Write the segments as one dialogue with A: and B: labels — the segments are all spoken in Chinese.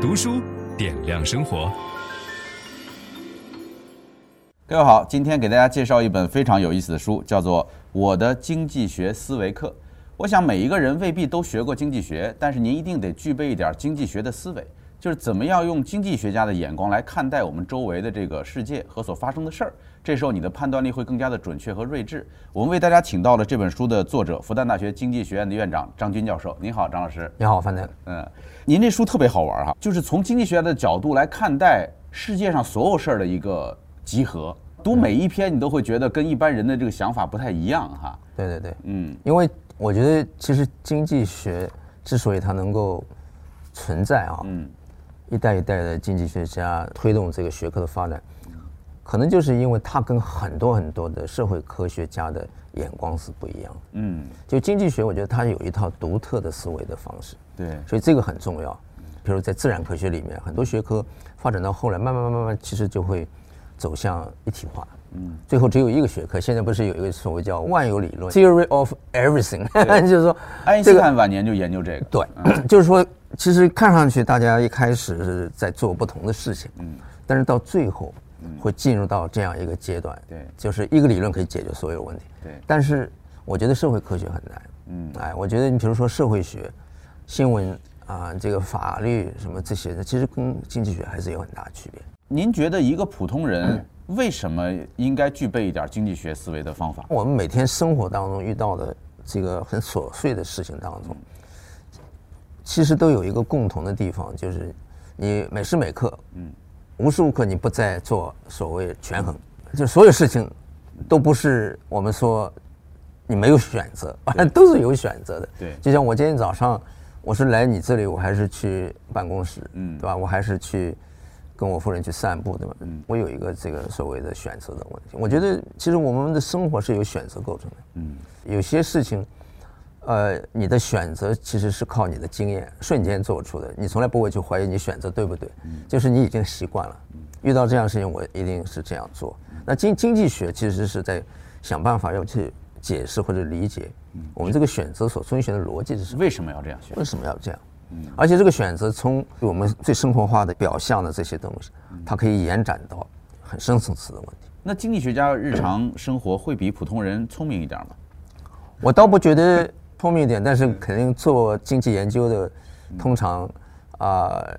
A: 读书点亮生活。
B: 各位好，今天给大家介绍一本非常有意思的书，叫做《我的经济学思维课》。我想每一个人未必都学过经济学，但是您一定得具备一点经济学的思维，就是怎么样用经济学家的眼光来看待我们周围的这个世界和所发生的事儿。这时候你的判断力会更加的准确和睿智。我们为大家请到了这本书的作者，复旦大学经济学院的院长张军教授。您好，张老师。
C: 你好，范德。
B: 嗯，您这书特别好玩哈，就是从经济学的角度来看待世界上所有事儿的一个集合。读每一篇，你都会觉得跟一般人的这个想法不太一样哈。
C: 对对对，嗯，因为我觉得其实经济学之所以它能够存在啊，嗯，一代一代的经济学家推动这个学科的发展。可能就是因为它跟很多很多的社会科学家的眼光是不一样的。嗯，就经济学，我觉得它有一套独特的思维的方式。
B: 对，
C: 所以这个很重要。比如在自然科学里面，很多学科发展到后来，慢慢慢慢慢，其实就会走向一体化。嗯，最后只有一个学科。现在不是有一个所谓叫万有理论 （Theory of Everything），就是说，
B: 爱因斯坦晚年就研究这个。
C: 对，就是说，其实看上去大家一开始是在做不同的事情，嗯，但是到最后。会进入到这样一个阶段，对，就是一个理论可以解决所有问题，对。但是我觉得社会科学很难，嗯，哎，我觉得你比如说社会学、新闻啊，这个法律什么这些的，其实跟经济学还是有很大的区别。
B: 您觉得一个普通人为什么应该具备一点经济学思维的方法？
C: 我们每天生活当中遇到的这个很琐碎的事情当中，其实都有一个共同的地方，就是你每时每刻，嗯。无时无刻你不在做所谓权衡，就所有事情都不是我们说你没有选择，反正都是有选择的。
B: 对，
C: 就像我今天早上我是来你这里，我还是去办公室，嗯，对吧？我还是去跟我夫人去散步，对吧？嗯，我有一个这个所谓的选择的问题。我觉得其实我们的生活是由选择构成的。嗯，有些事情。呃，你的选择其实是靠你的经验瞬间做出的，你从来不会去怀疑你选择对不对，就是你已经习惯了。遇到这样的事情，我一定是这样做。那经经济学其实是在想办法要去解释或者理解我们这个选择所遵循的逻辑是什么？
B: 为什么要这样选？
C: 为什么要这样？而且这个选择从我们最生活化的表象的这些东西，它可以延展到很深层次的问题。
B: 那经济学家日常生活会比普通人聪明一点吗？
C: 我倒不觉得。聪明一点，但是肯定做经济研究的，通常啊、呃，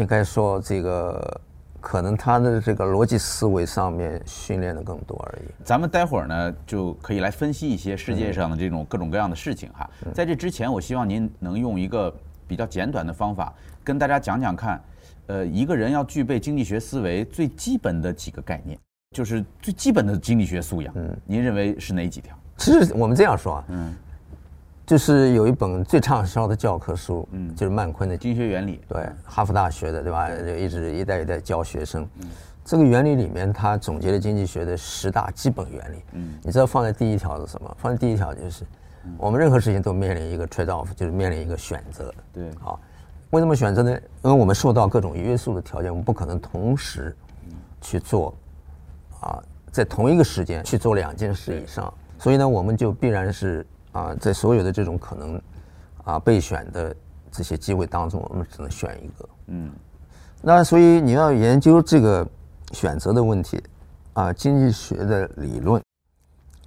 C: 应该说这个可能他的这个逻辑思维上面训练的更多而已。
B: 咱们待会儿呢就可以来分析一些世界上的这种各种各样的事情哈。在这之前，我希望您能用一个比较简短的方法跟大家讲讲看，呃，一个人要具备经济学思维最基本的几个概念，就是最基本的经济学素养。嗯，您认为是哪几条？
C: 其实我们这样说啊，嗯。就是有一本最畅销的教科书，嗯，就是曼昆的《
B: 经济学原理》，
C: 对，哈佛大学的，对吧？就一直一代一代教学生。嗯，这个原理里面，他总结了经济学的十大基本原理。嗯，你知道放在第一条是什么？放在第一条就是，我们任何事情都面临一个 trade off，就是面临一个选择。
B: 对，
C: 好，为什么选择呢？因为我们受到各种约束的条件，我们不可能同时去做，啊，在同一个时间去做两件事以上，所以呢，我们就必然是。啊，在所有的这种可能啊备选的这些机会当中，我们只能选一个。嗯，那所以你要研究这个选择的问题啊，经济学的理论，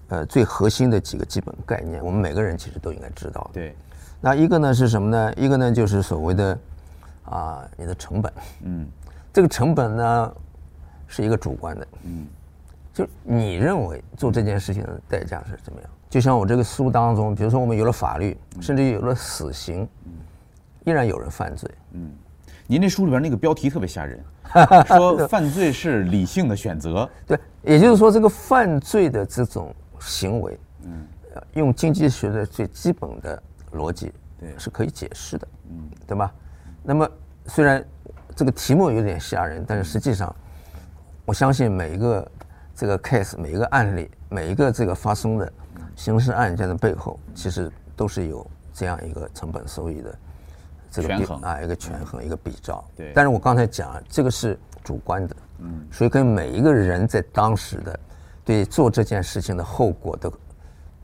C: 呃，最核心的几个基本概念，我们每个人其实都应该知道。
B: 对，
C: 那一个呢是什么呢？一个呢就是所谓的啊你的成本。嗯，这个成本呢是一个主观的。嗯，就你认为做这件事情的代价是怎么样？就像我这个书当中，比如说我们有了法律，甚至有了死刑，依然有人犯罪。嗯，
B: 您这书里边那个标题特别吓人，说犯罪是理性的选择。
C: 对，也就是说这个犯罪的这种行为，嗯，用经济学的最基本的逻辑，对，是可以解释的。嗯，对吧？那么虽然这个题目有点吓人，但是实际上，我相信每一个这个 case，每一个案例，每一个这个发生的。刑事案件的背后，其实都是有这样一个成本收益的这个
B: 权衡
C: 啊，一个权衡，一个比照。
B: 对。
C: 但是我刚才讲，这个是主观的，嗯，所以跟每一个人在当时的对做这件事情的后果的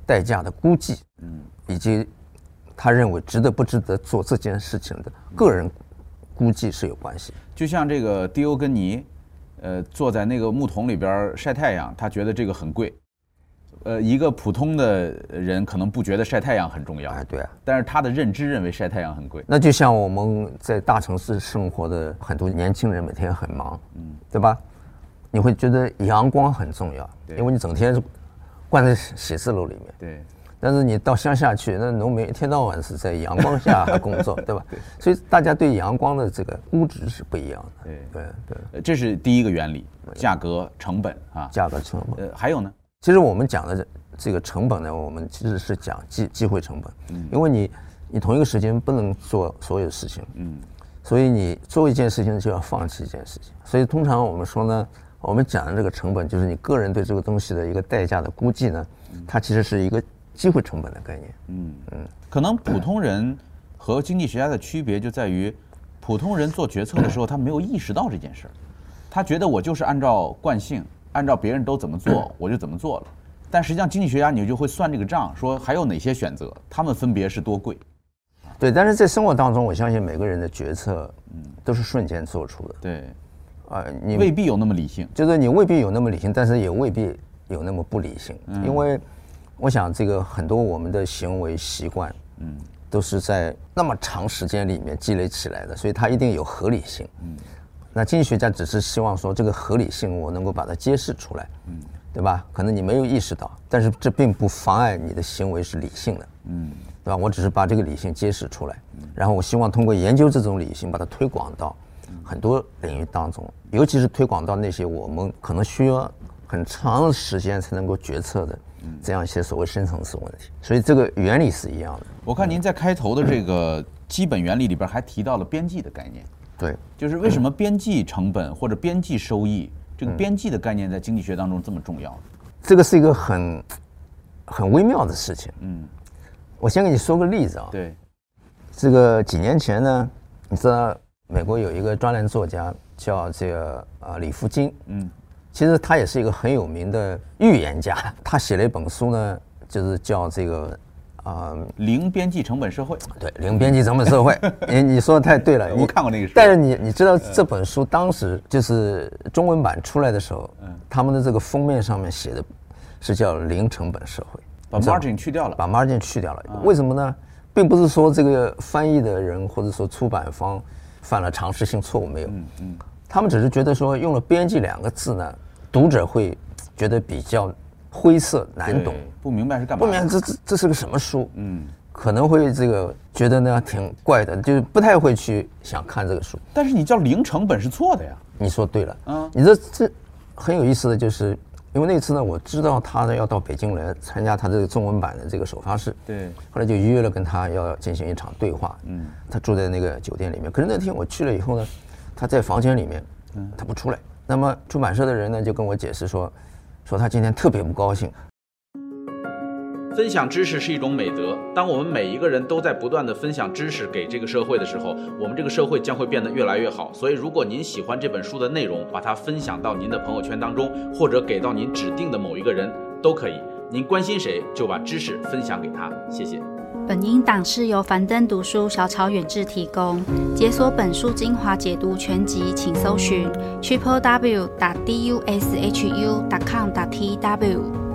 C: 代价的估计，嗯，以及他认为值得不值得做这件事情的个人估计是有关系。
B: 就像这个迪欧根尼，呃，坐在那个木桶里边晒太阳，他觉得这个很贵。呃，一个普通的人可能不觉得晒太阳很重要，
C: 哎，对啊，
B: 但是他的认知认为晒太阳很贵。
C: 那就像我们在大城市生活的很多年轻人，每天很忙，嗯，对吧？你会觉得阳光很重要，因为你整天关在写字楼里面，
B: 对。
C: 但是你到乡下去，那农民一天到晚是在阳光下工作，对吧？对。所以大家对阳光的这个估值是不一样的。
B: 对对对，这是第一个原理，价格成本啊，
C: 价格成本。
B: 呃，还有呢？
C: 其实我们讲的这这个成本呢，我们其实是讲机机会成本。嗯。因为你你同一个时间不能做所有事情。嗯。所以你做一件事情就要放弃一件事情。所以通常我们说呢，我们讲的这个成本就是你个人对这个东西的一个代价的估计呢，它其实是一个。机会成本的概念，
B: 嗯嗯，可能普通人和经济学家的区别就在于，普通人做决策的时候，他没有意识到这件事儿，他觉得我就是按照惯性，按照别人都怎么做，我就怎么做了。但实际上，经济学家你就会算这个账，说还有哪些选择，他们分别是多贵。
C: 对，但是在生活当中，我相信每个人的决策，嗯，都是瞬间做出的。
B: 对，啊，你未必有那么理性，
C: 就是你未必有那么理性，但是也未必有那么不理性，因为。我想，这个很多我们的行为习惯，嗯，都是在那么长时间里面积累起来的，所以它一定有合理性。嗯，那经济学家只是希望说，这个合理性我能够把它揭示出来，嗯，对吧？可能你没有意识到，但是这并不妨碍你的行为是理性的，嗯，对吧？我只是把这个理性揭示出来，然后我希望通过研究这种理性，把它推广到很多领域当中，尤其是推广到那些我们可能需要很长的时间才能够决策的。这样一些所谓深层次问题，所以这个原理是一样的。
B: 我看您在开头的这个基本原理里边还提到了边际的概念。
C: 对，
B: 就是为什么边际成本或者边际收益这个边际的概念在经济学当中这么重要？
C: 这个是一个很很微妙的事情。嗯，我先给你说个例子啊。
B: 对，
C: 这个几年前呢，你知道美国有一个专栏作家叫这个啊李福金。嗯。其实他也是一个很有名的预言家，他写了一本书呢，就是叫这个啊《
B: 零边际成本社会》。
C: 对，零边际成本社会，你你说的太对了。
B: 我看过那个书。
C: 但是你你知道这本书当时就是中文版出来的时候，嗯，他们的这个封面上面写的是叫“零成本社会”，
B: 把 margin 去掉了，
C: 把 margin 去掉了。为什么呢？并不是说这个翻译的人或者说出版方犯了常识性错误，没有。嗯嗯。他们只是觉得说用了“编辑”两个字呢，读者会觉得比较灰色难懂，
B: 不明白是干嘛，
C: 不明白这这这是个什么书，嗯，可能会这个觉得呢挺怪的，就是不太会去想看这个书。
B: 但是你叫零成本是错的呀，
C: 你说对了，嗯，你这这很有意思的就是，因为那次呢，我知道他呢要到北京来参加他这个中文版的这个首发式，
B: 对，
C: 后来就约了跟他要进行一场对话，嗯，他住在那个酒店里面，可是那天我去了以后呢。他在房间里面，他不出来。那么出版社的人呢，就跟我解释说，说他今天特别不高兴。
A: 分享知识是一种美德。当我们每一个人都在不断的分享知识给这个社会的时候，我们这个社会将会变得越来越好。所以，如果您喜欢这本书的内容，把它分享到您的朋友圈当中，或者给到您指定的某一个人，都可以。您关心谁，就把知识分享给他。谢谢。
D: 本音档是由樊登读书小草远志提供。解锁本书精华解读全集，请搜寻 triple w 打 d u s h u 打 com 打 t w。